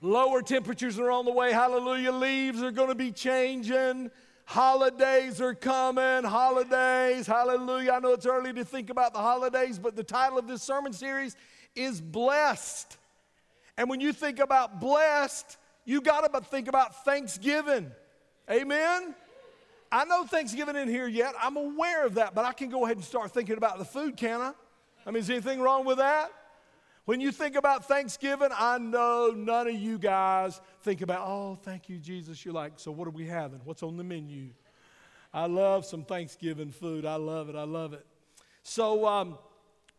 Lower temperatures are on the way. Hallelujah. Leaves are going to be changing. Holidays are coming. Holidays. Hallelujah. I know it's early to think about the holidays, but the title of this sermon series is Blessed. And when you think about blessed, you got to think about Thanksgiving. Amen? I know Thanksgiving in here yet. I'm aware of that, but I can go ahead and start thinking about the food, can I? I mean, is anything wrong with that? When you think about Thanksgiving, I know none of you guys think about, oh, thank you, Jesus. You're like, so what are we having? What's on the menu? I love some Thanksgiving food. I love it. I love it. So um,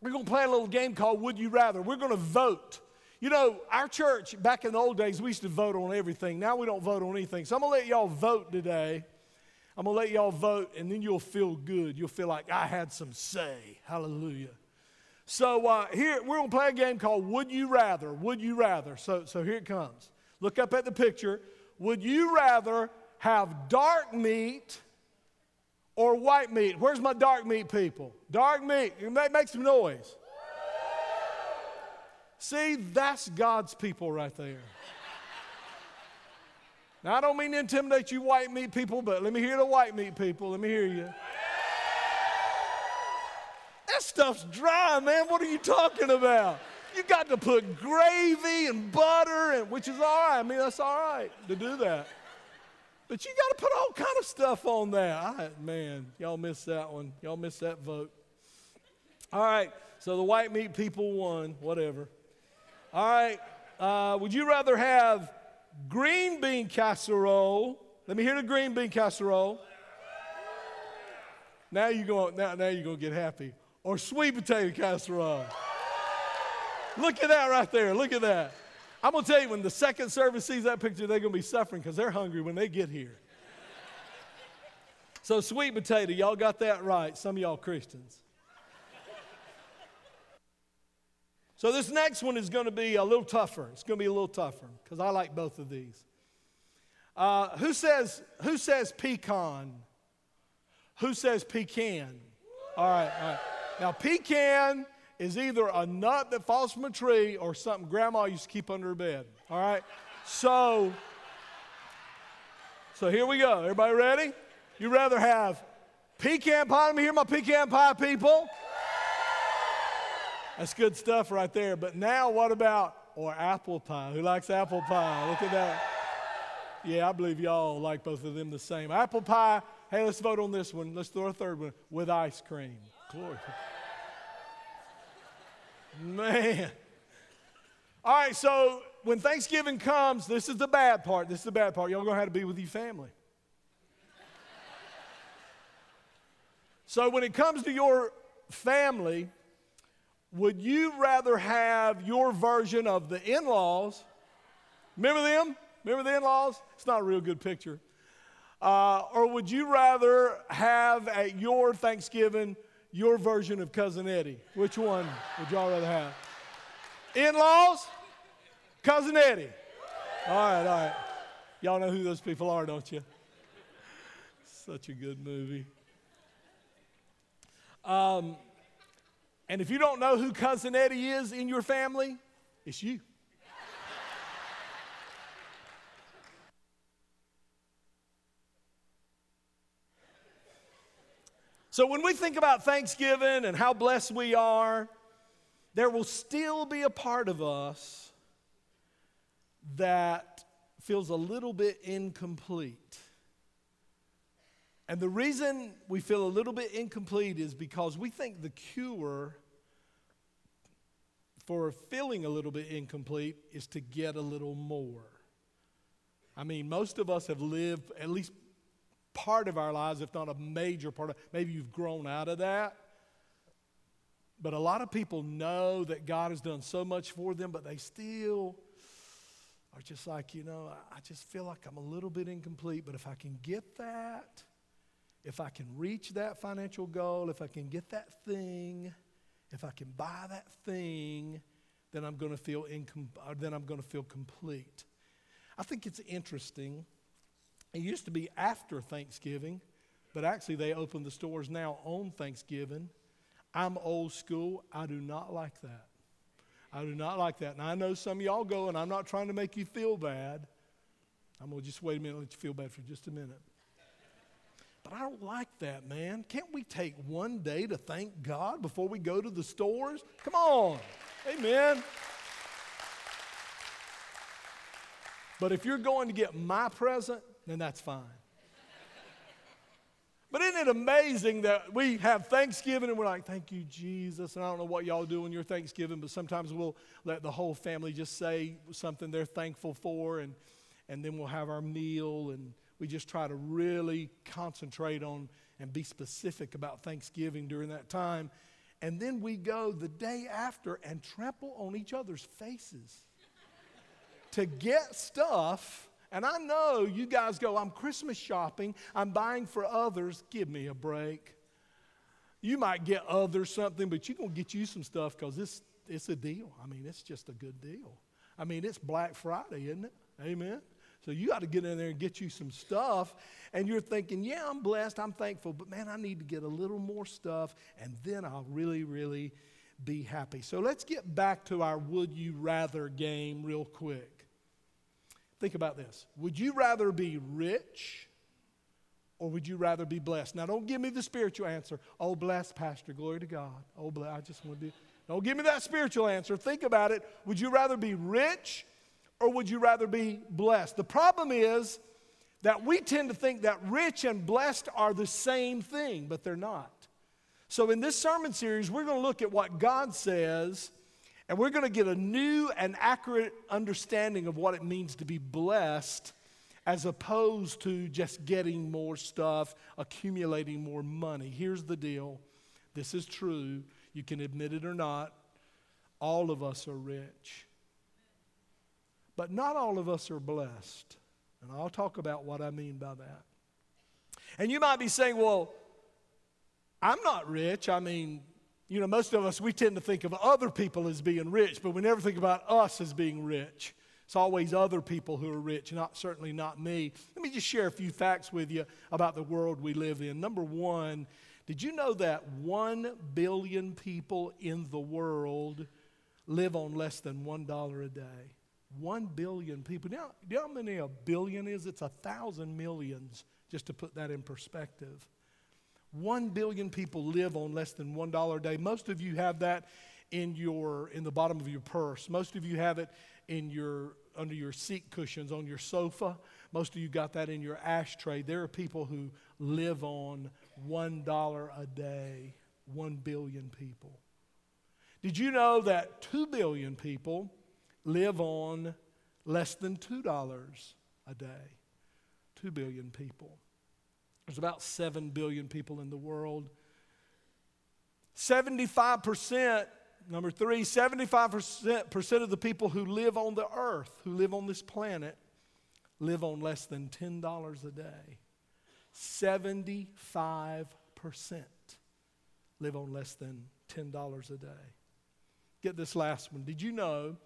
we're going to play a little game called Would You Rather. We're going to vote. You know, our church, back in the old days, we used to vote on everything. Now we don't vote on anything. So I'm going to let y'all vote today. I'm going to let y'all vote, and then you'll feel good. You'll feel like I had some say. Hallelujah. So uh, here, we're going to play a game called Would You Rather? Would You Rather? So, so here it comes. Look up at the picture. Would you rather have dark meat or white meat? Where's my dark meat people? Dark meat. Make, make some noise. See, that's God's people right there. Now, I don't mean to intimidate you white meat people, but let me hear the white meat people. Let me hear you. That stuff's dry, man. What are you talking about? You got to put gravy and butter, and which is all right. I mean, that's all right to do that. But you got to put all kind of stuff on there. I, man, y'all missed that one. Y'all missed that vote. All right, so the white meat people won, whatever. All right, uh, would you rather have green bean casserole? Let me hear the green bean casserole. Now you're going. Now, now you're going to get happy. Or sweet potato casserole. Look at that right there. Look at that. I'm going to tell you, when the second service sees that picture, they're going to be suffering because they're hungry when they get here. So, sweet potato, y'all got that right. Some of y'all Christians. So, this next one is going to be a little tougher. It's going to be a little tougher because I like both of these. Uh, who, says, who says pecan? Who says pecan? All right, all right. Now, pecan is either a nut that falls from a tree or something grandma used to keep under her bed. All right? So, so here we go. Everybody ready? You rather have pecan pie? Let me hear my pecan pie people. That's good stuff right there. But now, what about, or apple pie? Who likes apple pie? Look at that. Yeah, I believe y'all like both of them the same. Apple pie, hey, let's vote on this one. Let's throw a third one with ice cream. Glory. Man. All right, so when Thanksgiving comes, this is the bad part. This is the bad part. Y'all gonna have to be with your family. so when it comes to your family, would you rather have your version of the in laws? Remember them? Remember the in laws? It's not a real good picture. Uh, or would you rather have at your Thanksgiving your version of Cousin Eddie? Which one would y'all rather have? In laws? Cousin Eddie? All right, all right. Y'all know who those people are, don't you? Such a good movie. Um, and if you don't know who Cousin Eddie is in your family, it's you. So when we think about Thanksgiving and how blessed we are, there will still be a part of us that feels a little bit incomplete. And the reason we feel a little bit incomplete is because we think the cure for feeling a little bit incomplete is to get a little more. I mean, most of us have lived at least part of our lives, if not a major part of maybe you've grown out of that. But a lot of people know that God has done so much for them, but they still are just like, you know, I just feel like I'm a little bit incomplete, but if I can get that, if I can reach that financial goal, if I can get that thing, if I can buy that thing, then I'm going to feel incom- uh, then I'm going to feel complete. I think it's interesting. It used to be after Thanksgiving, but actually they open the stores now on Thanksgiving. I'm old school. I do not like that. I do not like that. And I know some of y'all go, and I'm not trying to make you feel bad. I'm going to just wait a minute and let you feel bad for just a minute. But I don't like that, man. Can't we take one day to thank God before we go to the stores? Come on. Amen. But if you're going to get my present, then that's fine. But isn't it amazing that we have Thanksgiving and we're like, thank you, Jesus. And I don't know what y'all do on your Thanksgiving, but sometimes we'll let the whole family just say something they're thankful for, and, and then we'll have our meal, and we just try to really concentrate on and be specific about Thanksgiving during that time. And then we go the day after and trample on each other's faces to get stuff and I know you guys go, I'm Christmas shopping, I'm buying for others. Give me a break. You might get others something, but you're going to get you some stuff because it's, it's a deal. I mean, it's just a good deal. I mean, it's Black Friday, isn't it? Amen. So you got to get in there and get you some stuff. And you're thinking, yeah, I'm blessed, I'm thankful, but man, I need to get a little more stuff, and then I'll really, really be happy. So let's get back to our would you rather game real quick. Think about this. Would you rather be rich or would you rather be blessed? Now, don't give me the spiritual answer. Oh, blessed, Pastor. Glory to God. Oh, bless. I just want to be. Don't give me that spiritual answer. Think about it. Would you rather be rich or would you rather be blessed? The problem is that we tend to think that rich and blessed are the same thing, but they're not. So, in this sermon series, we're going to look at what God says and we're going to get a new and accurate understanding of what it means to be blessed as opposed to just getting more stuff, accumulating more money. Here's the deal this is true. You can admit it or not. All of us are rich. But not all of us are blessed. And I'll talk about what I mean by that. And you might be saying, well, I'm not rich. I mean, you know, most of us, we tend to think of other people as being rich, but we never think about us as being rich. It's always other people who are rich, not certainly not me. Let me just share a few facts with you about the world we live in. Number one, did you know that one billion people in the world live on less than one dollar a day? One billion people. Do you know how many a billion is? It's a thousand millions, just to put that in perspective. One billion people live on less than one dollar a day. Most of you have that in your in the bottom of your purse. Most of you have it in your under your seat cushions on your sofa. Most of you got that in your ashtray. There are people who live on one dollar a day. One billion people. Did you know that two billion people live on less than two dollars a day? Two billion people. There's about 7 billion people in the world. 75%, number three, 75% of the people who live on the earth, who live on this planet, live on less than $10 a day. 75% live on less than $10 a day. Get this last one. Did you know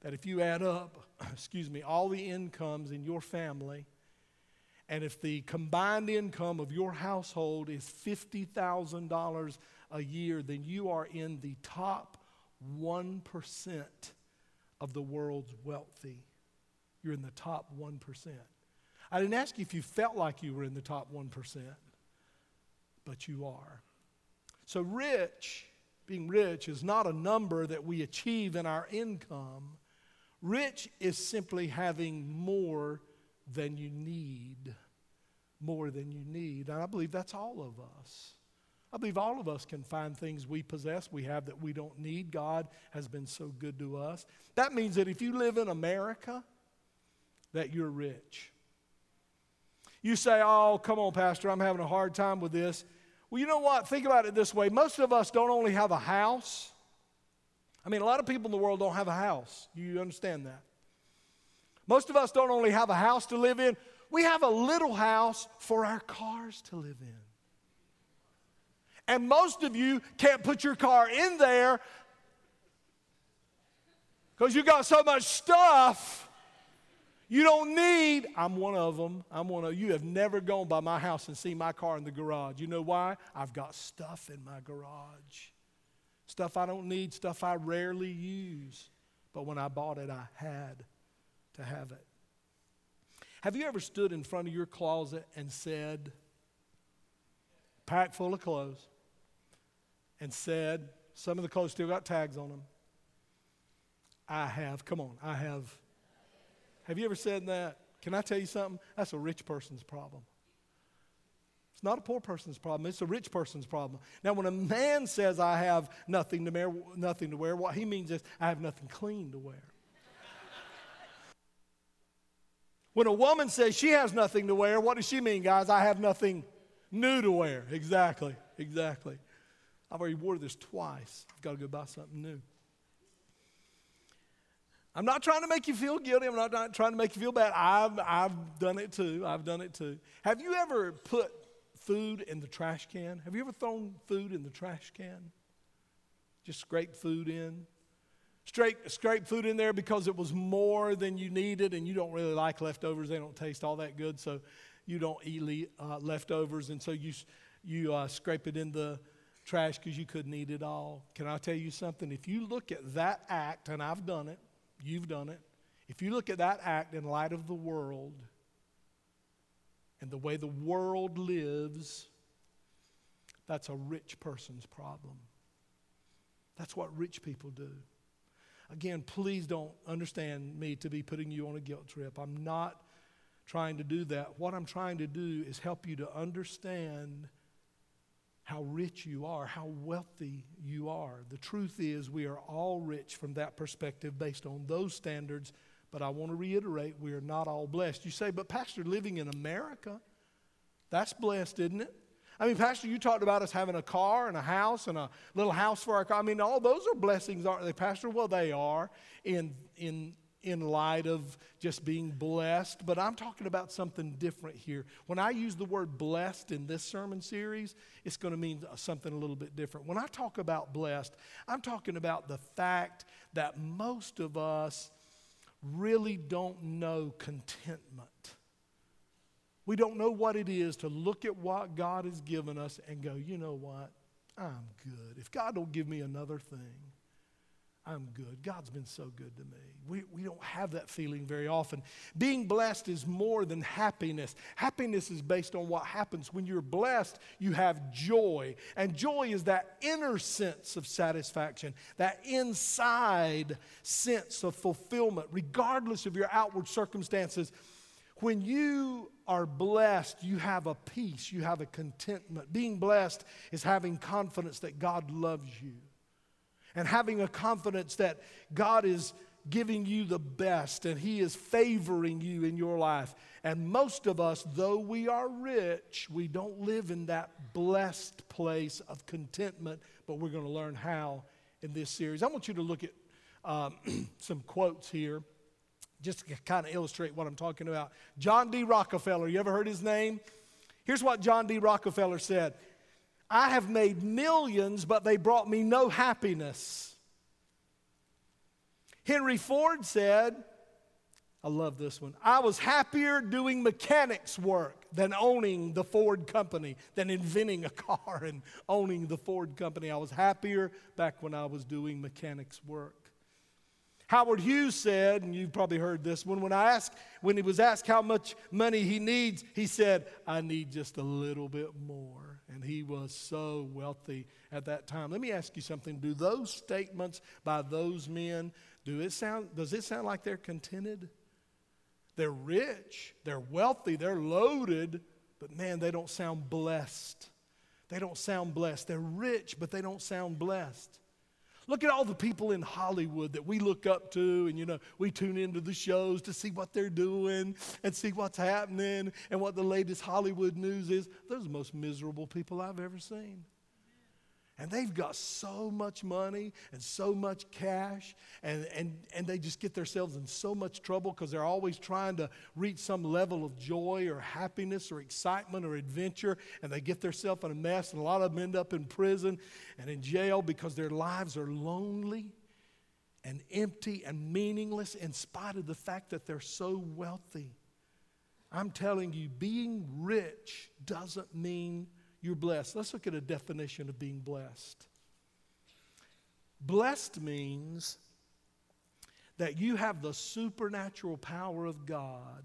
that if you add up, excuse me, all the incomes in your family, and if the combined income of your household is $50,000 a year, then you are in the top 1% of the world's wealthy. You're in the top 1%. I didn't ask you if you felt like you were in the top 1%, but you are. So, rich, being rich, is not a number that we achieve in our income. Rich is simply having more than you need. More than you need. And I believe that's all of us. I believe all of us can find things we possess, we have that we don't need. God has been so good to us. That means that if you live in America, that you're rich. You say, Oh, come on, Pastor, I'm having a hard time with this. Well, you know what? Think about it this way most of us don't only have a house. I mean, a lot of people in the world don't have a house. You understand that? Most of us don't only have a house to live in, we have a little house for our cars to live in. And most of you can't put your car in there because you got so much stuff you don't need. I'm one of them. I'm one of you. Have never gone by my house and seen my car in the garage. You know why? I've got stuff in my garage. stuff I don't need, stuff I rarely use. But when I bought it, I had to have it. Have you ever stood in front of your closet and said, packed full of clothes, and said, some of the clothes still got tags on them. I have, come on, I have. Have you ever said that? Can I tell you something? That's a rich person's problem. It's not a poor person's problem, it's a rich person's problem. Now, when a man says, I have nothing to wear, nothing to wear what he means is, I have nothing clean to wear. When a woman says she has nothing to wear, what does she mean, guys? I have nothing new to wear. Exactly, exactly. I've already wore this twice. I've got to go buy something new. I'm not trying to make you feel guilty. I'm not, trying to make you feel bad. I've, I've done it too. I've done it too. Have you ever put food in the trash can? Have you ever thrown food in the trash can? Just scrape food in? Scrape, scrape food in there because it was more than you needed and you don't really like leftovers. They don't taste all that good, so you don't eat uh, leftovers. And so you, you uh, scrape it in the trash because you couldn't eat it all. Can I tell you something? If you look at that act, and I've done it, you've done it, if you look at that act in light of the world, and the way the world lives, that's a rich person's problem. That's what rich people do. Again, please don't understand me to be putting you on a guilt trip. I'm not trying to do that. What I'm trying to do is help you to understand how rich you are, how wealthy you are. The truth is, we are all rich from that perspective based on those standards but I want to reiterate, we are not all blessed. You say, but Pastor, living in America, that's blessed, isn't it? I mean, Pastor, you talked about us having a car and a house and a little house for our car. I mean, all those are blessings, aren't they, Pastor? Well, they are in, in, in light of just being blessed. But I'm talking about something different here. When I use the word blessed in this sermon series, it's going to mean something a little bit different. When I talk about blessed, I'm talking about the fact that most of us really don't know contentment. We don't know what it is to look at what God has given us and go, you know what? I'm good. If God don't give me another thing, I'm good. God's been so good to me. We, we don't have that feeling very often. Being blessed is more than happiness. Happiness is based on what happens. When you're blessed, you have joy. And joy is that inner sense of satisfaction, that inside sense of fulfillment, regardless of your outward circumstances. When you are blessed, you have a peace, you have a contentment. Being blessed is having confidence that God loves you and having a confidence that God is giving you the best and He is favoring you in your life. And most of us, though we are rich, we don't live in that blessed place of contentment, but we're going to learn how in this series. I want you to look at um, some quotes here just to kind of illustrate what I'm talking about. John D. Rockefeller, you ever heard his name? Here's what John D. Rockefeller said I have made millions, but they brought me no happiness. Henry Ford said, I love this one. I was happier doing mechanics work than owning the Ford company, than inventing a car and owning the Ford company. I was happier back when I was doing mechanics work. Howard Hughes said, and you've probably heard this one, when I asked, when he was asked how much money he needs, he said, I need just a little bit more. And he was so wealthy at that time. Let me ask you something. Do those statements by those men, do it sound, does it sound like they're contented? They're rich, they're wealthy, they're loaded, but man, they don't sound blessed. They don't sound blessed. They're rich, but they don't sound blessed. Look at all the people in Hollywood that we look up to, and you know, we tune into the shows to see what they're doing and see what's happening and what the latest Hollywood news is. Those are the most miserable people I've ever seen. And they've got so much money and so much cash, and, and, and they just get themselves in so much trouble because they're always trying to reach some level of joy or happiness or excitement or adventure, and they get themselves in a mess, and a lot of them end up in prison and in jail because their lives are lonely and empty and meaningless in spite of the fact that they're so wealthy. I'm telling you, being rich doesn't mean you're blessed. Let's look at a definition of being blessed. Blessed means that you have the supernatural power of God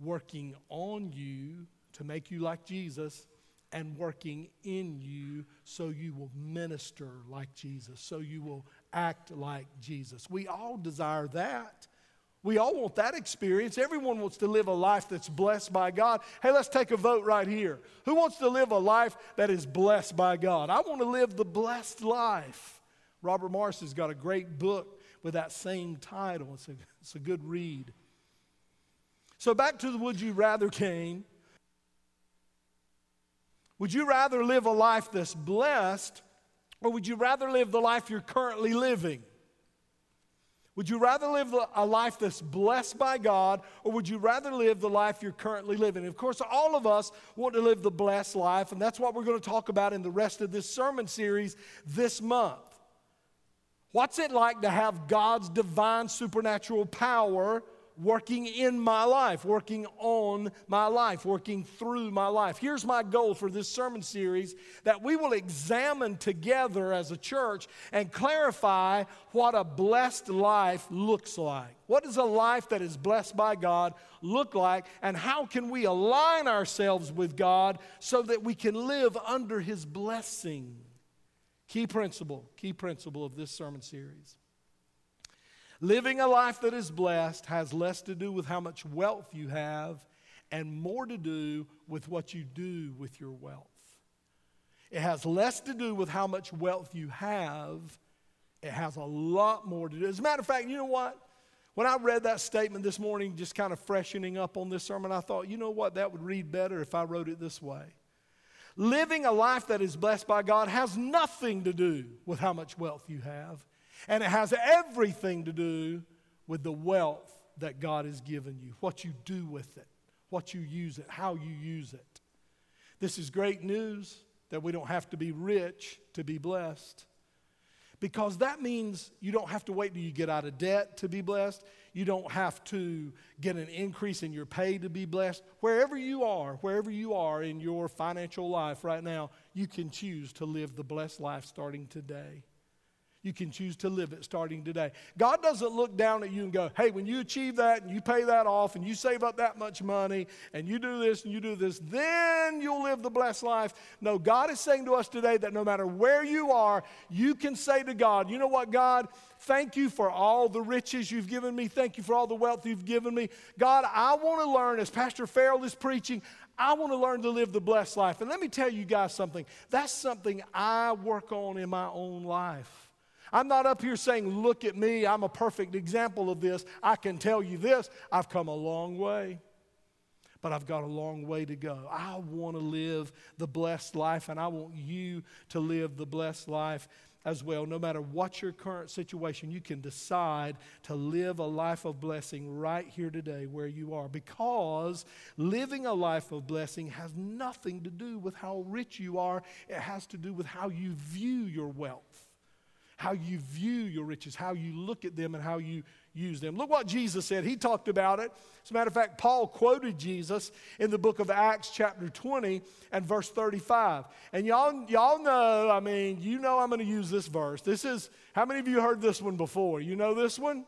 working on you to make you like Jesus and working in you so you will minister like Jesus, so you will act like Jesus. We all desire that. We all want that experience. Everyone wants to live a life that's blessed by God. Hey, let's take a vote right here. Who wants to live a life that is blessed by God? I want to live the blessed life. Robert Morris has got a great book with that same title. It's a, it's a good read. So, back to the Would You Rather game. Would you rather live a life that's blessed, or would you rather live the life you're currently living? Would you rather live a life that's blessed by God, or would you rather live the life you're currently living? And of course, all of us want to live the blessed life, and that's what we're going to talk about in the rest of this sermon series this month. What's it like to have God's divine supernatural power working in my life, working on my life, working through my life. Here's my goal for this sermon series that we will examine together as a church and clarify what a blessed life looks like. What does a life that is blessed by God look like, and how can we align ourselves with God so that we can live under His blessing? Key principle, key principle of this sermon series. Living a life that is blessed has less to do with how much wealth you have and more to do with what you do with your wealth. It has less to do with how much wealth you have, it has a lot more to do. As a matter of fact, you know what? When I read that statement this morning, just kind of freshening up on this sermon, I thought, you know what? That would read better if I wrote it this way. Living a life that is blessed by God has nothing to do with how much wealth you have. And it has everything to do with the wealth that God has given you, what you do with it, what you use it, how you use it. This is great news that we don't have to be rich to be blessed. Because that means you don't have to wait till you get out of debt to be blessed. You don't have to get an increase in your pay to be blessed. Wherever you are, wherever you are in your financial life right now, you can choose to live the blessed life starting today. You can choose to live it starting today. God doesn't look down at you and go, hey, when you achieve that and you pay that off and you save up that much money and you do this and you do this, then you'll live the blessed life. No, God is saying to us today that no matter where you are, you can say to God, you know what, God? Thank you for all the riches you've given me. Thank you for all the wealth you've given me. God, I want to learn, as Pastor Farrell is preaching, I want to learn to live the blessed life. And let me tell you guys something. That's something I work on in my own life. I'm not up here saying, Look at me, I'm a perfect example of this. I can tell you this I've come a long way, but I've got a long way to go. I want to live the blessed life, and I want you to live the blessed life as well. No matter what your current situation, you can decide to live a life of blessing right here today where you are because living a life of blessing has nothing to do with how rich you are, it has to do with how you view your wealth how you view your riches, how you look at them, and how you use them. Look what Jesus said. He talked about it. As a matter of fact, Paul quoted Jesus in the book of Acts, chapter 20, and verse 35. And y'all, y'all know, I mean, you know I'm going to use this verse. This is, how many of you heard this one before? You know this one?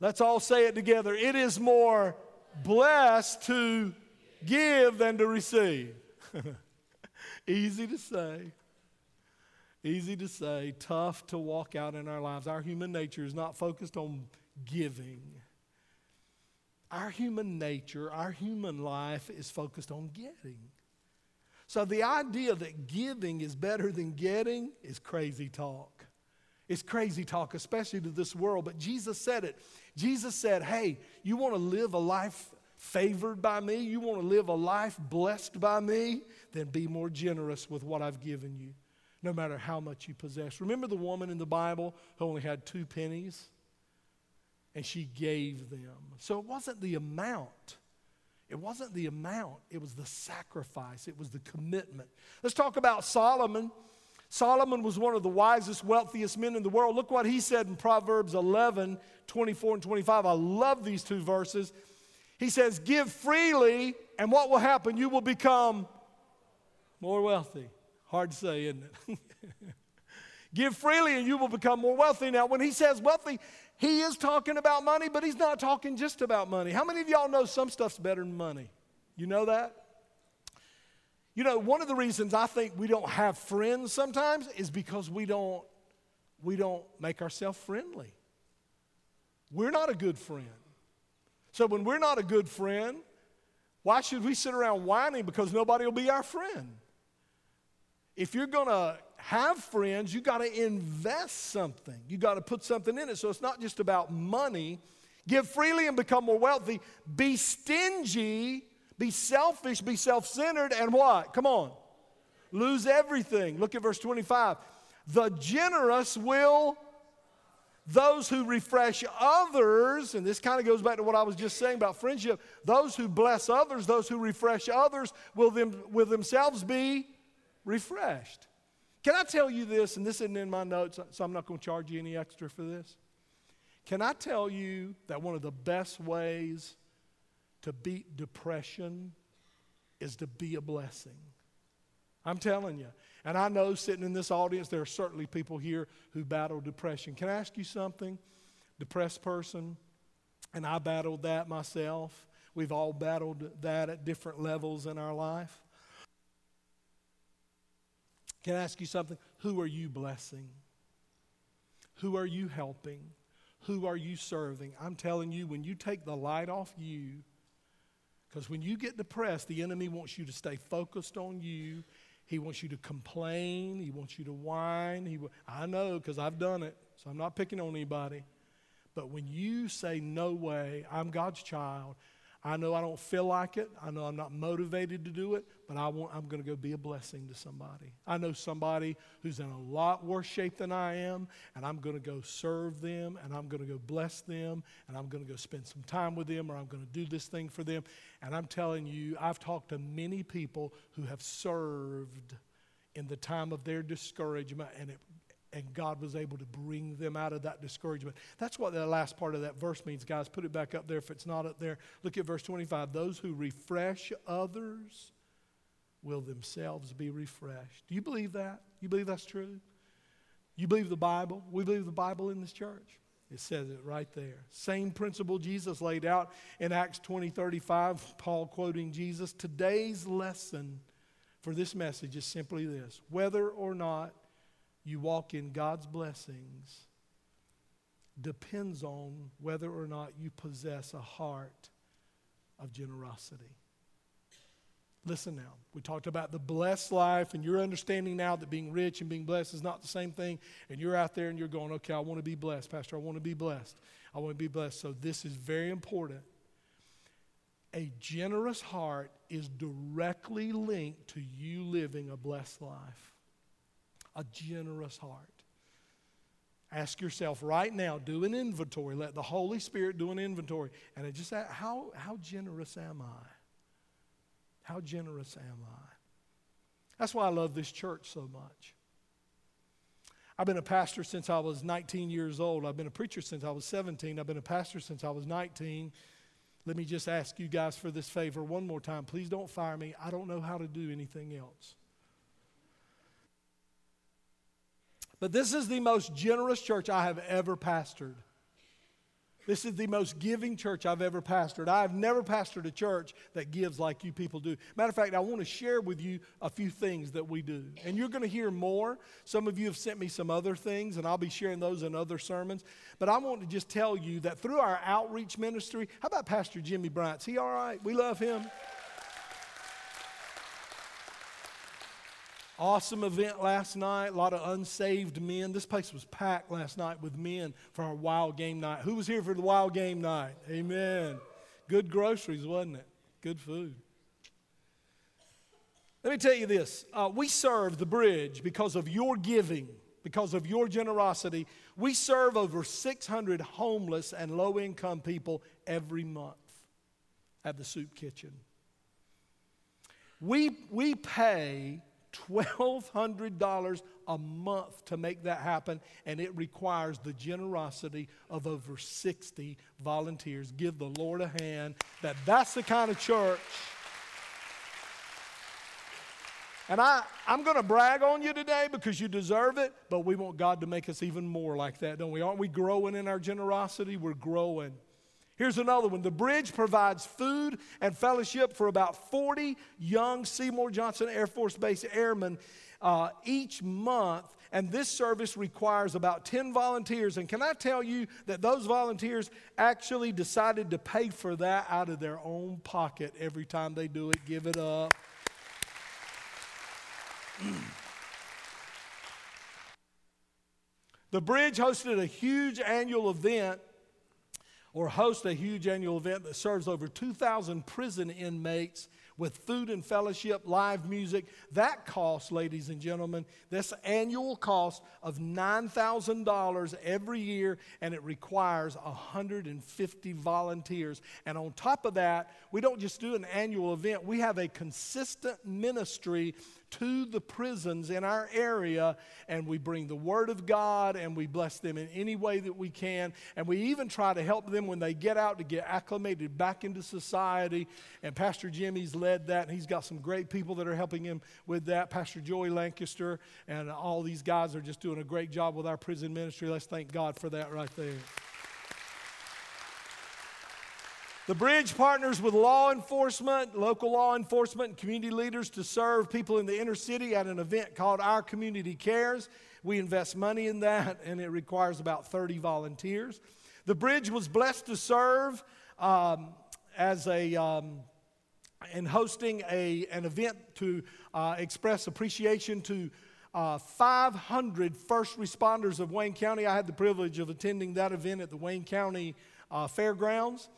Let's all say it together. It is more blessed to give than to receive. Easy to say. Easy to say, tough to walk out in our lives. Our human nature is not focused on giving. Our human nature, our human life is focused on getting. So the idea that giving is better than getting is crazy talk. It's crazy talk, especially to this world. But Jesus said it. Jesus said, Hey, you want to live a life favored by me? You want to live a life blessed by me? Then be more generous with what I've given you no matter how much you possess. Remember the woman in the Bible who only had two pennies? And she gave them. So it wasn't the amount. It wasn't the amount, it was the sacrifice, it was the commitment. Let's talk about Solomon. Solomon was one of the wisest, wealthiest men in the world. Look what he said in Proverbs 11 24 and 25. I love these two verses. He says, Give freely, and what will happen? You will become more wealthy. Hard to say, isn't it? Give freely and you will become more wealthy. Now, when he says wealthy, he is talking about money, but he's not talking just about money. How many of y'all know some stuff's better than money? You know that? You know, one of the reasons I think we don't have friends sometimes is because we don't we don't make ourselves friendly. We're not a good friend. So when we're not a good friend, why should we sit around whining because nobody will be our friend? If you're going to have friends, you got to invest something. You got to put something in it. So it's not just about money. Give freely and become more wealthy. Be stingy, be selfish, be self centered, and what? Come on. Lose everything. Look at verse 25. The generous will, those who refresh others, and this kind of goes back to what I was just saying about friendship, those who bless others, those who refresh others, will, them, will themselves be refreshed. Can I tell you this? And this isn't in my notes, so I'm not going to charge you any extra for this. Can I tell you that one of the best ways to beat depression is to be a blessing? I'm telling you. And I know sitting in this audience, there are certainly people here who battle depression. Can I ask you something? Depressed person, and I battled that myself. We've all battled that at different levels in our life. Can I ask you something? Who are you blessing? Who are you helping? Who are you serving? I'm telling you, when you take the light off you, because when you get depressed, the enemy wants you to stay focused on you. He wants you to complain. He wants you to whine. He, I know because I've done it, so I'm not picking on anybody. But when you say, No way, I'm God's child, I know I don't feel like it. I know I'm not motivated to do it, but I want, I'm going to go be a blessing to somebody. I know somebody who's in a lot worse shape than I am, and I'm going to go serve them, and I'm going to go bless them, and I'm going to go spend some time with them, or I'm going to do this thing for them. And I'm telling you, I've talked to many people who have served in the time of their discouragement, and it and God was able to bring them out of that discouragement. That's what the last part of that verse means, guys. Put it back up there if it's not up there. Look at verse 25. Those who refresh others will themselves be refreshed. Do you believe that? You believe that's true? You believe the Bible? We believe the Bible in this church. It says it right there. Same principle Jesus laid out in Acts 20 35, Paul quoting Jesus. Today's lesson for this message is simply this whether or not you walk in God's blessings depends on whether or not you possess a heart of generosity. Listen now, we talked about the blessed life, and you're understanding now that being rich and being blessed is not the same thing. And you're out there and you're going, okay, I want to be blessed, Pastor. I want to be blessed. I want to be blessed. So this is very important. A generous heart is directly linked to you living a blessed life a generous heart. Ask yourself right now, do an inventory. Let the Holy Spirit do an inventory. And just ask, how, how generous am I? How generous am I? That's why I love this church so much. I've been a pastor since I was 19 years old. I've been a preacher since I was 17. I've been a pastor since I was 19. Let me just ask you guys for this favor one more time. Please don't fire me. I don't know how to do anything else. But this is the most generous church I have ever pastored. This is the most giving church I've ever pastored. I've never pastored a church that gives like you people do. Matter of fact, I want to share with you a few things that we do. And you're going to hear more. Some of you have sent me some other things, and I'll be sharing those in other sermons. But I want to just tell you that through our outreach ministry, how about Pastor Jimmy Bryant? Is he all right? We love him. Awesome event last night. A lot of unsaved men. This place was packed last night with men for our wild game night. Who was here for the wild game night? Amen. Good groceries, wasn't it? Good food. Let me tell you this uh, we serve the bridge because of your giving, because of your generosity. We serve over 600 homeless and low income people every month at the soup kitchen. We, we pay $1,200 a month to make that happen, and it requires the generosity of over 60 volunteers. Give the Lord a hand that that's the kind of church. And I, I'm going to brag on you today because you deserve it, but we want God to make us even more like that, don't we? Aren't we growing in our generosity? We're growing. Here's another one. The bridge provides food and fellowship for about 40 young Seymour Johnson Air Force Base airmen uh, each month. And this service requires about 10 volunteers. And can I tell you that those volunteers actually decided to pay for that out of their own pocket every time they do it? Give it up. the bridge hosted a huge annual event or host a huge annual event that serves over 2,000 prison inmates with food and fellowship, live music. That cost, ladies and gentlemen, this annual cost of $9,000 every year, and it requires 150 volunteers. And on top of that, we don't just do an annual event, we have a consistent ministry to the prisons in our area and we bring the Word of God and we bless them in any way that we can. And we even try to help them when they get out to get acclimated back into society. And Pastor Jimmy's led that and he's got some great people that are helping him with that. Pastor Joey Lancaster and all these guys are just doing a great job with our prison ministry. Let's thank God for that right there. The bridge partners with law enforcement, local law enforcement, and community leaders to serve people in the inner city at an event called Our Community Cares. We invest money in that, and it requires about 30 volunteers. The bridge was blessed to serve um, as a um, and hosting a, an event to uh, express appreciation to uh, 500 first responders of Wayne County. I had the privilege of attending that event at the Wayne County uh, Fairgrounds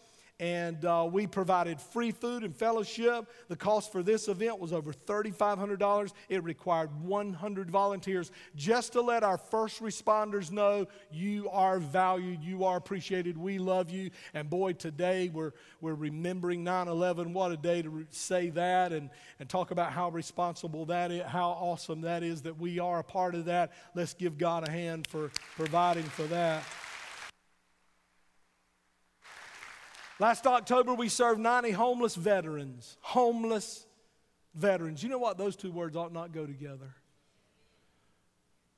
and uh, we provided free food and fellowship. The cost for this event was over $3,500. It required 100 volunteers just to let our first responders know you are valued, you are appreciated, we love you. And boy, today we're, we're remembering 9 11. What a day to say that and, and talk about how responsible that is, how awesome that is that we are a part of that. Let's give God a hand for providing for that. Last October, we served 90 homeless veterans. Homeless veterans. You know what? Those two words ought not go together.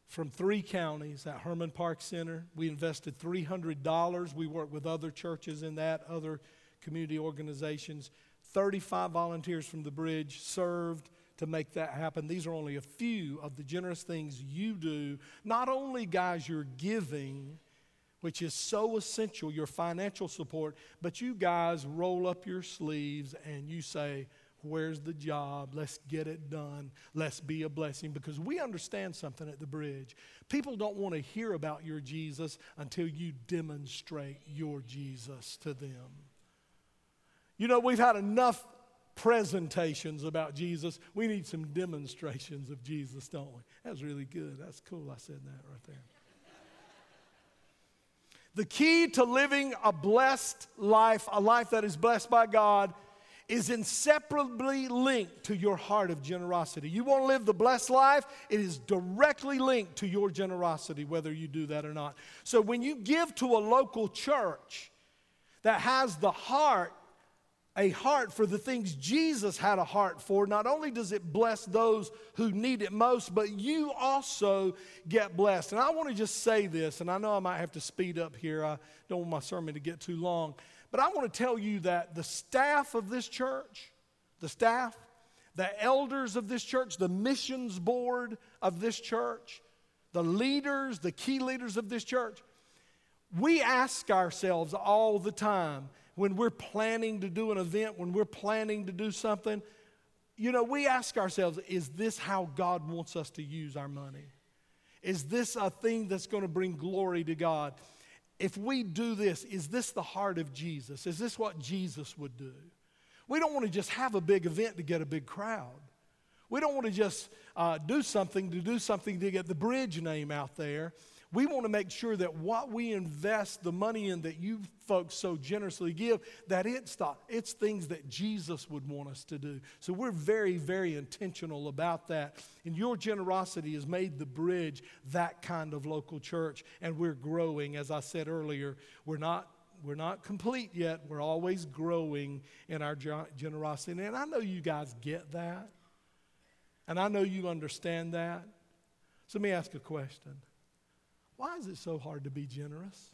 From three counties at Herman Park Center, we invested $300. We worked with other churches in that, other community organizations. 35 volunteers from the bridge served to make that happen. These are only a few of the generous things you do. Not only, guys, you're giving, which is so essential, your financial support, but you guys roll up your sleeves and you say, Where's the job? Let's get it done. Let's be a blessing because we understand something at the bridge. People don't want to hear about your Jesus until you demonstrate your Jesus to them. You know, we've had enough presentations about Jesus. We need some demonstrations of Jesus, don't we? That's really good. That's cool. I said that right there. The key to living a blessed life, a life that is blessed by God, is inseparably linked to your heart of generosity. You want to live the blessed life, it is directly linked to your generosity, whether you do that or not. So when you give to a local church that has the heart a heart for the things Jesus had a heart for, not only does it bless those who need it most, but you also get blessed. And I want to just say this, and I know I might have to speed up here. I don't want my sermon to get too long. But I want to tell you that the staff of this church, the staff, the elders of this church, the missions board of this church, the leaders, the key leaders of this church, we ask ourselves all the time when we're planning to do an event, when we're planning to do something, you know, we ask ourselves, is this how God wants us to use our money? Is this a thing that's going to bring glory to God? If we do this, is this the heart of Jesus? Is this what Jesus would do? We don't want to just have a big event to get a big crowd. We don't want to just uh, do something to do something to get the bridge name out there. We want to make sure that what we invest the money in that you folks so generously give, that it's, the, it's things that Jesus would want us to do. So we're very, very intentional about that. And your generosity has made the bridge that kind of local church. And we're growing. As I said earlier, we're not we're not complete yet. We're always growing in our generosity. And I know you guys get that. And I know you understand that. So let me ask a question Why is it so hard to be generous?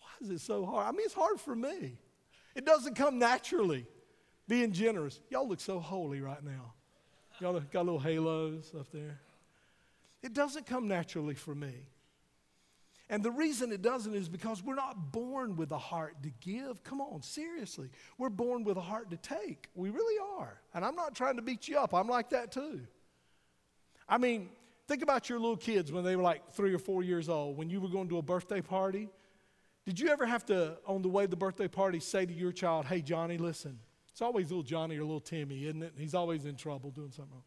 Why is it so hard? I mean, it's hard for me. It doesn't come naturally, being generous. Y'all look so holy right now. Y'all got little halos up there. It doesn't come naturally for me. And the reason it doesn't is because we're not born with a heart to give. Come on, seriously. We're born with a heart to take. We really are. And I'm not trying to beat you up, I'm like that too. I mean, think about your little kids when they were like three or four years old, when you were going to a birthday party. Did you ever have to, on the way to the birthday party, say to your child, hey, Johnny, listen? It's always little Johnny or little Timmy, isn't it? He's always in trouble doing something wrong.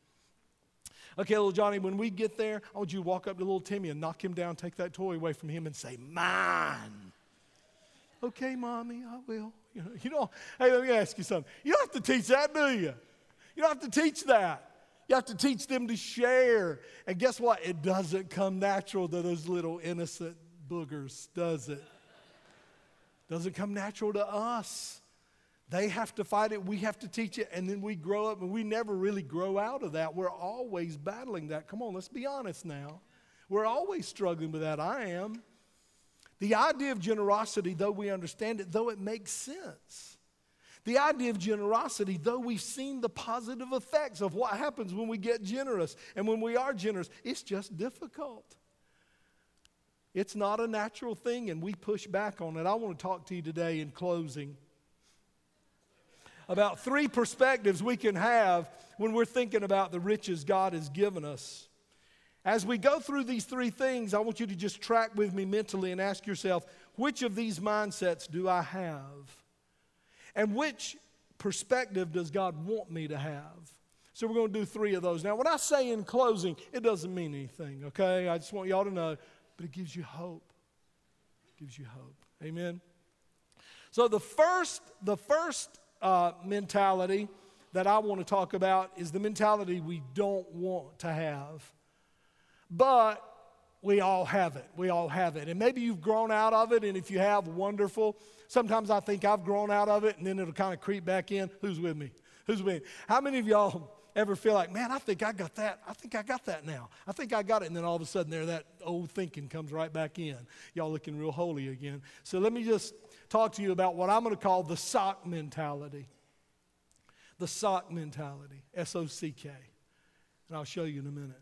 Okay, little Johnny, when we get there, I want you to walk up to little Timmy and knock him down, take that toy away from him, and say, Mine. Okay, mommy, I will. You know, you know, hey, let me ask you something. You don't have to teach that, do you? You don't have to teach that. You have to teach them to share. And guess what? It doesn't come natural to those little innocent boogers, does it? Doesn't come natural to us. They have to fight it, we have to teach it, and then we grow up, and we never really grow out of that. We're always battling that. Come on, let's be honest now. We're always struggling with that. I am. The idea of generosity, though we understand it, though it makes sense, the idea of generosity, though we've seen the positive effects of what happens when we get generous and when we are generous, it's just difficult. It's not a natural thing, and we push back on it. I want to talk to you today in closing about three perspectives we can have when we're thinking about the riches God has given us. As we go through these three things, I want you to just track with me mentally and ask yourself which of these mindsets do I have? And which perspective does God want me to have? So we're going to do three of those. Now, when I say in closing, it doesn't mean anything, okay? I just want y'all to know, but it gives you hope. It gives you hope. Amen. So the first, the first uh, mentality that I want to talk about is the mentality we don't want to have. But we all have it. We all have it. And maybe you've grown out of it, and if you have, wonderful. Sometimes I think I've grown out of it, and then it'll kind of creep back in. Who's with me? Who's with me? How many of y'all ever feel like, man, I think I got that. I think I got that now. I think I got it. And then all of a sudden, there, that old thinking comes right back in. Y'all looking real holy again. So let me just talk to you about what I'm going to call the sock mentality. The sock mentality, S O C K. And I'll show you in a minute.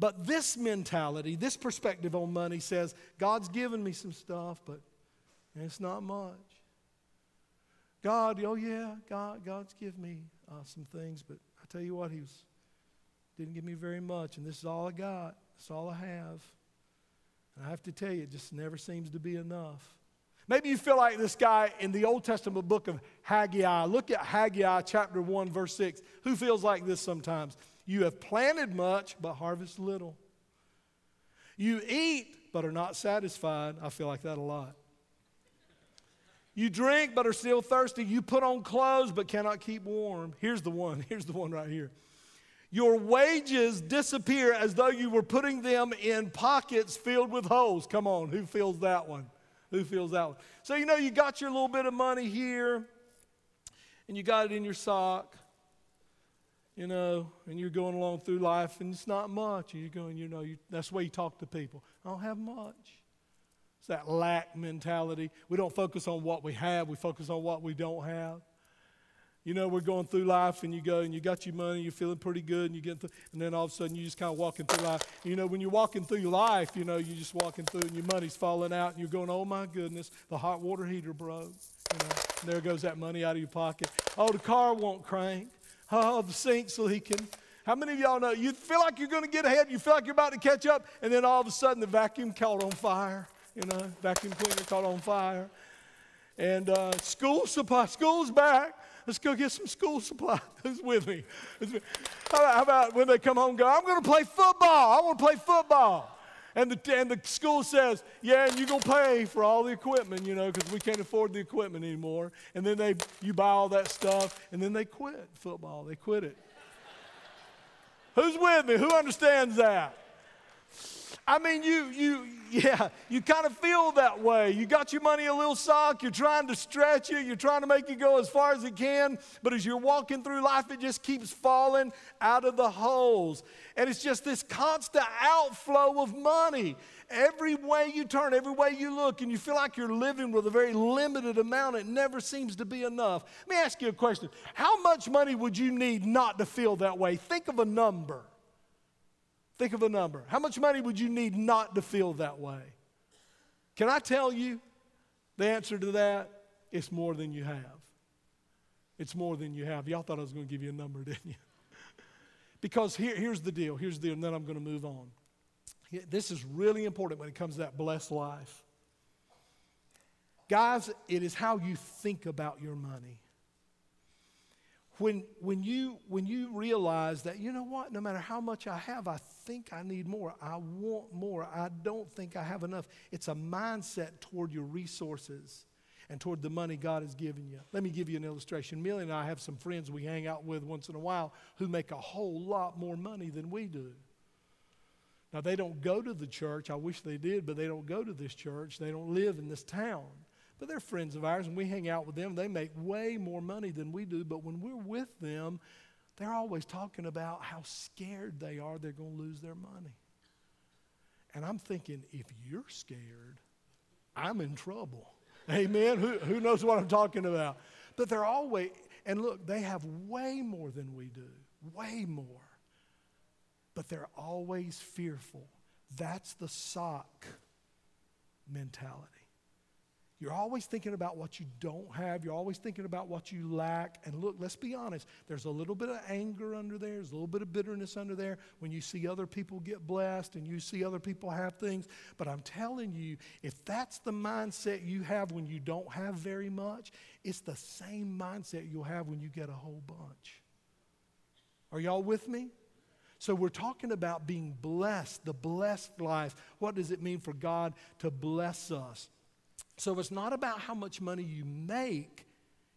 But this mentality, this perspective on money says, God's given me some stuff, but it's not much. God, oh yeah, God, God's given me uh, some things, but I tell you what, He was, didn't give me very much, and this is all I got. That's all I have. And I have to tell you, it just never seems to be enough. Maybe you feel like this guy in the Old Testament book of Haggai. Look at Haggai chapter 1, verse 6. Who feels like this sometimes? You have planted much, but harvest little. You eat, but are not satisfied. I feel like that a lot. You drink, but are still thirsty. You put on clothes, but cannot keep warm. Here's the one. Here's the one right here. Your wages disappear as though you were putting them in pockets filled with holes. Come on, who feels that one? Who feels that one? So, you know, you got your little bit of money here, and you got it in your sock, you know, and you're going along through life, and it's not much. And you're going, you know, you, that's the way you talk to people. I don't have much. It's that lack mentality. We don't focus on what we have, we focus on what we don't have. You know, we're going through life and you go and you got your money, you're feeling pretty good, and you get through, and then all of a sudden you just kind of walking through life. You know, when you're walking through life, you know, you're just walking through and your money's falling out, and you're going, oh my goodness, the hot water heater broke. You know, there goes that money out of your pocket. Oh, the car won't crank. Oh, the sink's leaking. How many of y'all know you feel like you're going to get ahead, you feel like you're about to catch up, and then all of a sudden the vacuum caught on fire. You know, vacuum cleaner caught on fire. And uh, school supply, school's back. Let's go get some school supplies. Who's with me? How about, how about when they come home go, I'm going to play football. I want to play football. And the, and the school says, yeah, and going to pay for all the equipment, you know, because we can't afford the equipment anymore. And then they, you buy all that stuff, and then they quit football. They quit it. Who's with me? Who understands that? I mean, you, you, yeah, you kind of feel that way. You got your money a little sock, you're trying to stretch it, you're trying to make it go as far as it can, but as you're walking through life, it just keeps falling out of the holes. And it's just this constant outflow of money. Every way you turn, every way you look, and you feel like you're living with a very limited amount, it never seems to be enough. Let me ask you a question How much money would you need not to feel that way? Think of a number. Think of a number. How much money would you need not to feel that way? Can I tell you the answer to that? It's more than you have. It's more than you have. Y'all thought I was going to give you a number, didn't you? because here, here's the deal. Here's the deal, and then I'm going to move on. This is really important when it comes to that blessed life. Guys, it is how you think about your money when, when, you, when you realize that, you know what, no matter how much I have, I think I need more. I want more. I don't think I have enough. It's a mindset toward your resources and toward the money God has given you. Let me give you an illustration. Millie and I have some friends we hang out with once in a while who make a whole lot more money than we do. Now, they don't go to the church. I wish they did, but they don't go to this church. They don't live in this town. But they're friends of ours, and we hang out with them. They make way more money than we do, but when we're with them, they're always talking about how scared they are they're going to lose their money. And I'm thinking, if you're scared, I'm in trouble. Amen? who, who knows what I'm talking about? But they're always, and look, they have way more than we do, way more. But they're always fearful. That's the sock mentality. You're always thinking about what you don't have. You're always thinking about what you lack. And look, let's be honest. There's a little bit of anger under there. There's a little bit of bitterness under there when you see other people get blessed and you see other people have things. But I'm telling you, if that's the mindset you have when you don't have very much, it's the same mindset you'll have when you get a whole bunch. Are y'all with me? So, we're talking about being blessed, the blessed life. What does it mean for God to bless us? So it's not about how much money you make,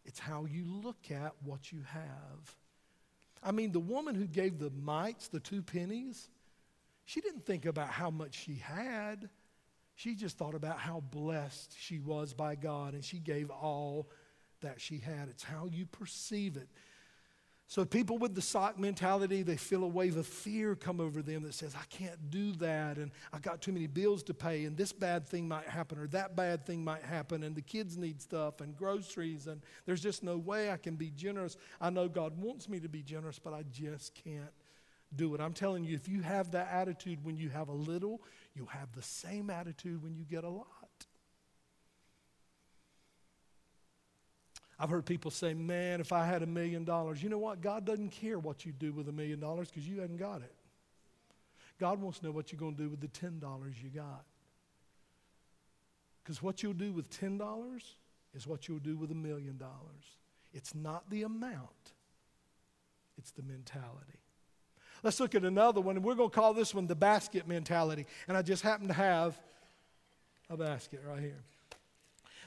it's how you look at what you have. I mean, the woman who gave the mites, the two pennies, she didn't think about how much she had. She just thought about how blessed she was by God, and she gave all that she had. It's how you perceive it. So, people with the sock mentality, they feel a wave of fear come over them that says, I can't do that, and I got too many bills to pay, and this bad thing might happen, or that bad thing might happen, and the kids need stuff and groceries, and there's just no way I can be generous. I know God wants me to be generous, but I just can't do it. I'm telling you, if you have that attitude when you have a little, you'll have the same attitude when you get a lot. I've heard people say, man, if I had a million dollars, you know what? God doesn't care what you do with a million dollars because you haven't got it. God wants to know what you're going to do with the $10 you got. Because what you'll do with $10 is what you'll do with a million dollars. It's not the amount, it's the mentality. Let's look at another one, and we're going to call this one the basket mentality. And I just happen to have a basket right here.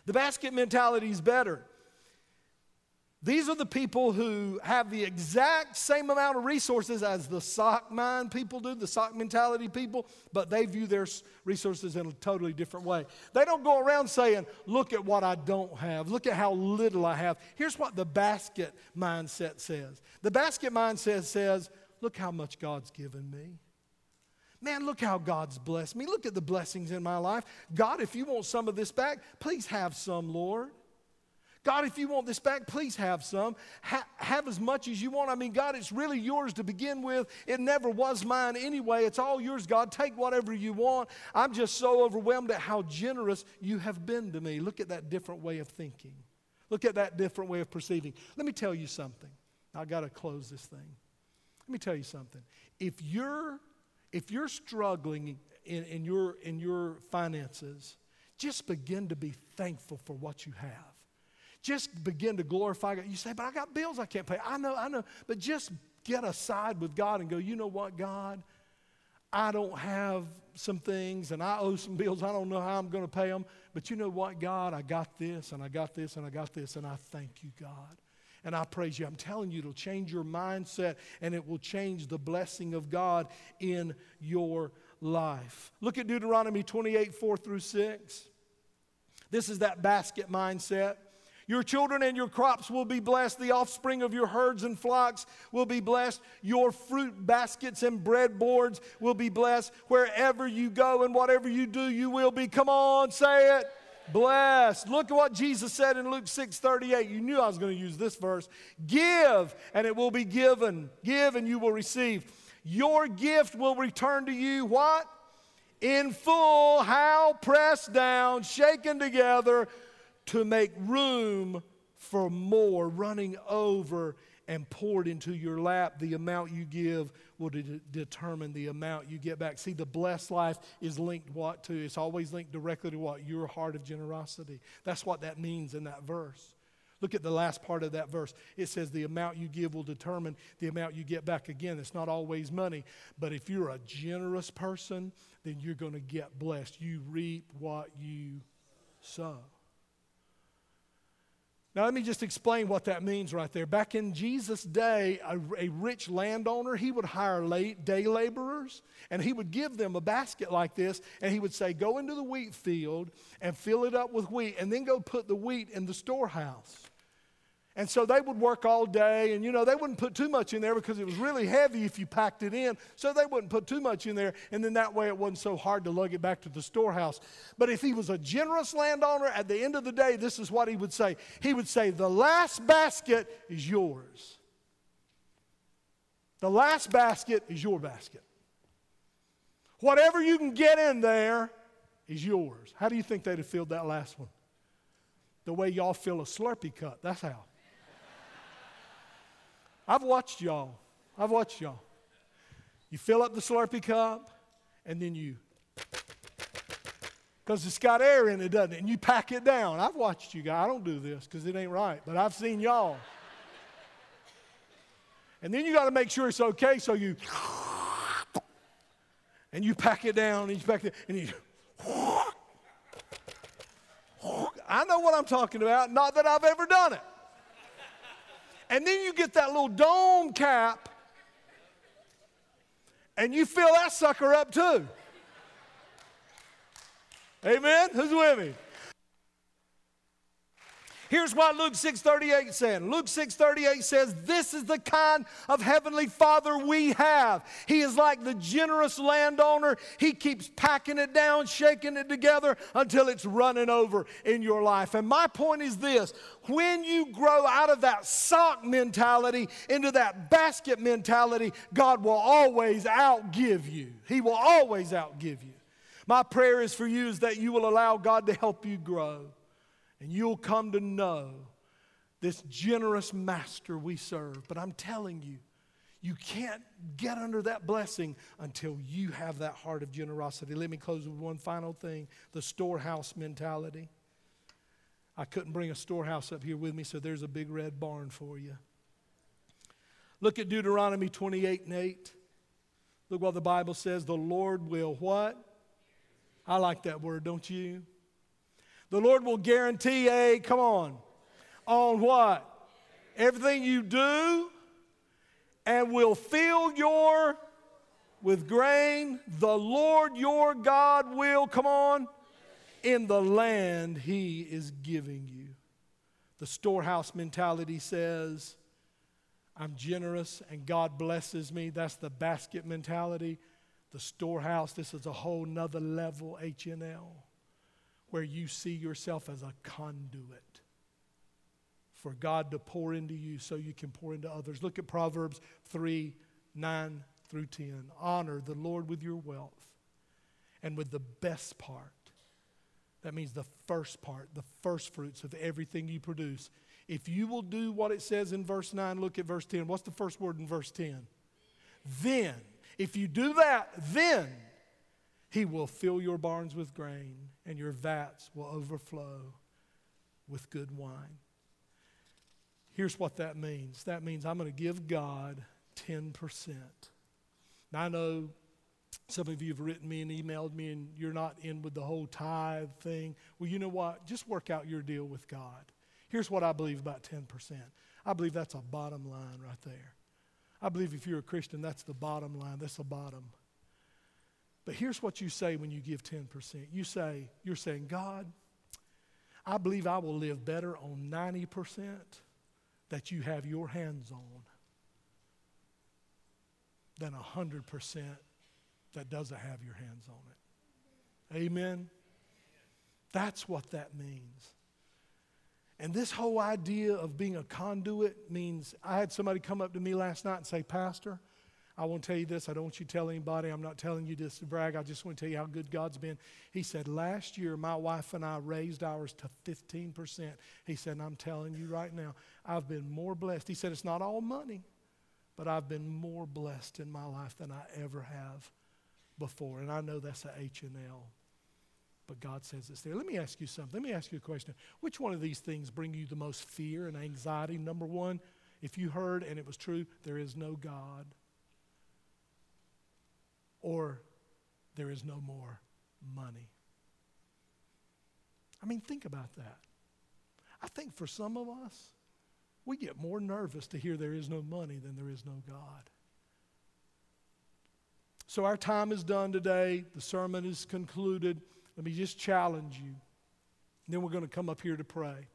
The basket mentality is better. These are the people who have the exact same amount of resources as the sock mind people do, the sock mentality people, but they view their resources in a totally different way. They don't go around saying, Look at what I don't have, look at how little I have. Here's what the basket mindset says the basket mindset says, Look how much God's given me. Man, look how God's blessed me. Look at the blessings in my life. God, if you want some of this back, please have some, Lord. God, if you want this back, please have some. Ha- have as much as you want. I mean, God, it's really yours to begin with. It never was mine anyway. It's all yours, God. Take whatever you want. I'm just so overwhelmed at how generous you have been to me. Look at that different way of thinking. Look at that different way of perceiving. Let me tell you something. I got to close this thing. Let me tell you something. If you're if you're struggling in, in your in your finances, just begin to be thankful for what you have just begin to glorify God. You say, but I got bills I can't pay. I know, I know. But just get aside with God and go, you know what, God? I don't have some things and I owe some bills. I don't know how I'm going to pay them. But you know what, God? I got this and I got this and I got this and I thank you, God. And I praise you. I'm telling you, it'll change your mindset and it will change the blessing of God in your life. Look at Deuteronomy 28 4 through 6. This is that basket mindset. Your children and your crops will be blessed. The offspring of your herds and flocks will be blessed. Your fruit baskets and breadboards will be blessed. Wherever you go and whatever you do, you will be. Come on, say it. Blessed. Look at what Jesus said in Luke 6 38. You knew I was going to use this verse. Give, and it will be given. Give, and you will receive. Your gift will return to you what? In full, how? Pressed down, shaken together to make room for more, running over and poured into your lap. The amount you give will de- determine the amount you get back. See, the blessed life is linked what to? It's always linked directly to what? Your heart of generosity. That's what that means in that verse. Look at the last part of that verse. It says the amount you give will determine the amount you get back. Again, it's not always money, but if you're a generous person, then you're going to get blessed. You reap what you sow. Now, let me just explain what that means right there. Back in Jesus' day, a, a, rich landowner, he would hire late day laborers and he would give them a basket like this and he would say, Go into the wheat field and fill it up with wheat and then go put the wheat in the storehouse. And so they would work all day, and you know, they wouldn't put too much in there because it was really heavy if you packed it in. So they wouldn't put too much in there, and then that way it wasn't so hard to lug it back to the storehouse. But if he was a generous landowner, at the end of the day, this is what he would say He would say, The last basket is yours. The last basket is your basket. Whatever you can get in there is yours. How do you think they'd have filled that last one? The way y'all fill a Slurpee cup. That's how. I've watched y'all. I've watched y'all. You fill up the Slurpee cup, and then you, because it's got air in it, doesn't it? And you pack it down. I've watched you guys. I don't do this because it ain't right, but I've seen y'all. And then you got to make sure it's okay, so you, and you pack it down, and you pack it, and you. I know what I'm talking about, not that I've ever done it. And then you get that little dome cap and you fill that sucker up too. Amen? Who's with me? Here's what Luke 6:38 said. Luke 6:38 says, "This is the kind of heavenly Father we have. He is like the generous landowner. He keeps packing it down, shaking it together until it's running over in your life." And my point is this, when you grow out of that sock mentality into that basket mentality, God will always outgive you. He will always outgive you. My prayer is for you is that you will allow God to help you grow. And you'll come to know this generous master we serve. But I'm telling you, you can't get under that blessing until you have that heart of generosity. Let me close with one final thing the storehouse mentality. I couldn't bring a storehouse up here with me, so there's a big red barn for you. Look at Deuteronomy 28 and 8. Look what the Bible says. The Lord will what? I like that word, don't you? The Lord will guarantee a, come on, on what? Everything you do and will fill your with grain. The Lord your God will, come on, in the land he is giving you. The storehouse mentality says, I'm generous and God blesses me. That's the basket mentality. The storehouse, this is a whole nother level, HNL where you see yourself as a conduit for God to pour into you so you can pour into others. Look at Proverbs 3 9 through 10. Honor the Lord with your wealth and with the best part. That means the first part, the first fruits of everything you produce. If you will do what it says in verse 9, look at verse 10. What's the first word in verse 10? Then. If you do that, then he will fill your barns with grain, and your vats will overflow with good wine. Here's what that means that means I'm going to give God 10%. Now, I know some of you have written me and emailed me, and you're not in with the whole tithe thing. Well, you know what? Just work out your deal with God. Here's what I believe about 10%. I believe that's a bottom line right there. I believe if you're a Christian, that's the bottom line. That's the bottom. But here's what you say when you give 10%. You say, you're saying, God, I believe I will live better on 90% that you have your hands on than 100% that doesn't have your hands on it. Amen? That's what that means. And this whole idea of being a conduit means I had somebody come up to me last night and say, Pastor, I want to tell you this. I don't want you to tell anybody. I'm not telling you this to brag. I just want to tell you how good God's been. He said, Last year, my wife and I raised ours to 15%. He said, and I'm telling you right now, I've been more blessed. He said, It's not all money, but I've been more blessed in my life than I ever have before. And I know that's a H&L. But God says it's there. Let me ask you something. Let me ask you a question. Which one of these things bring you the most fear and anxiety? Number one, if you heard and it was true, there is no God or there is no more money. I mean, think about that. I think for some of us, we get more nervous to hear there is no money than there is no God. So our time is done today. The sermon is concluded. Let me just challenge you. Then we're going to come up here to pray.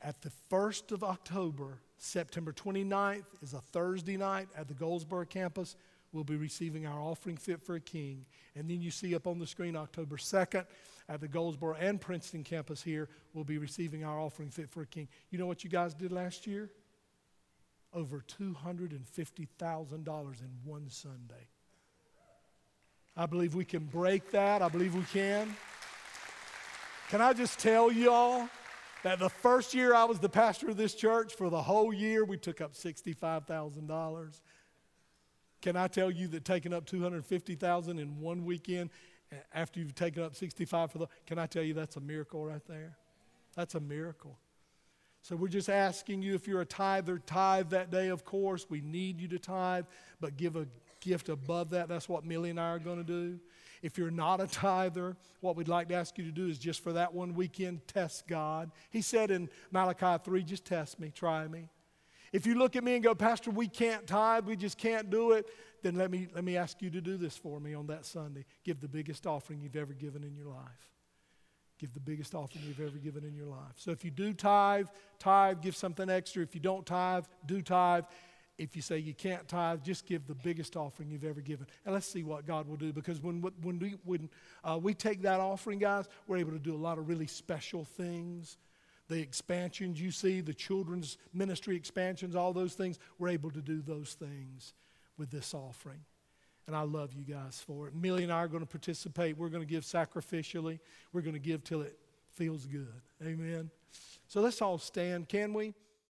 At the 1st of October, September 29th is a Thursday night at the Goldsboro campus we'll be receiving our offering fit for a king. And then you see up on the screen October 2nd at the Goldsboro and Princeton campus here, we'll be receiving our offering fit for a king. You know what you guys did last year? Over $250,000 in one Sunday. I believe we can break that. I believe we can. Can I just tell y'all that the first year I was the pastor of this church, for the whole year, we took up $65,000. Can I tell you that taking up 250,000 in one weekend after you've taken up 65 for the can I tell you that's a miracle right there? That's a miracle. So we're just asking you if you're a tither, tithe that day, of course. We need you to tithe, but give a gift above that. That's what Millie and I are going to do. If you're not a tither, what we'd like to ask you to do is just for that one weekend, test God. He said in Malachi 3, just test me, try me. If you look at me and go, Pastor, we can't tithe, we just can't do it, then let me, let me ask you to do this for me on that Sunday. Give the biggest offering you've ever given in your life. Give the biggest offering you've ever given in your life. So if you do tithe, tithe, give something extra. If you don't tithe, do tithe. If you say you can't tithe, just give the biggest offering you've ever given. And let's see what God will do. Because when, when, we, when uh, we take that offering, guys, we're able to do a lot of really special things the expansions you see, the children's ministry expansions, all those things, we're able to do those things with this offering. And I love you guys for it. Millie and I are going to participate. We're going to give sacrificially. We're going to give till it feels good. Amen. So let's all stand, can we?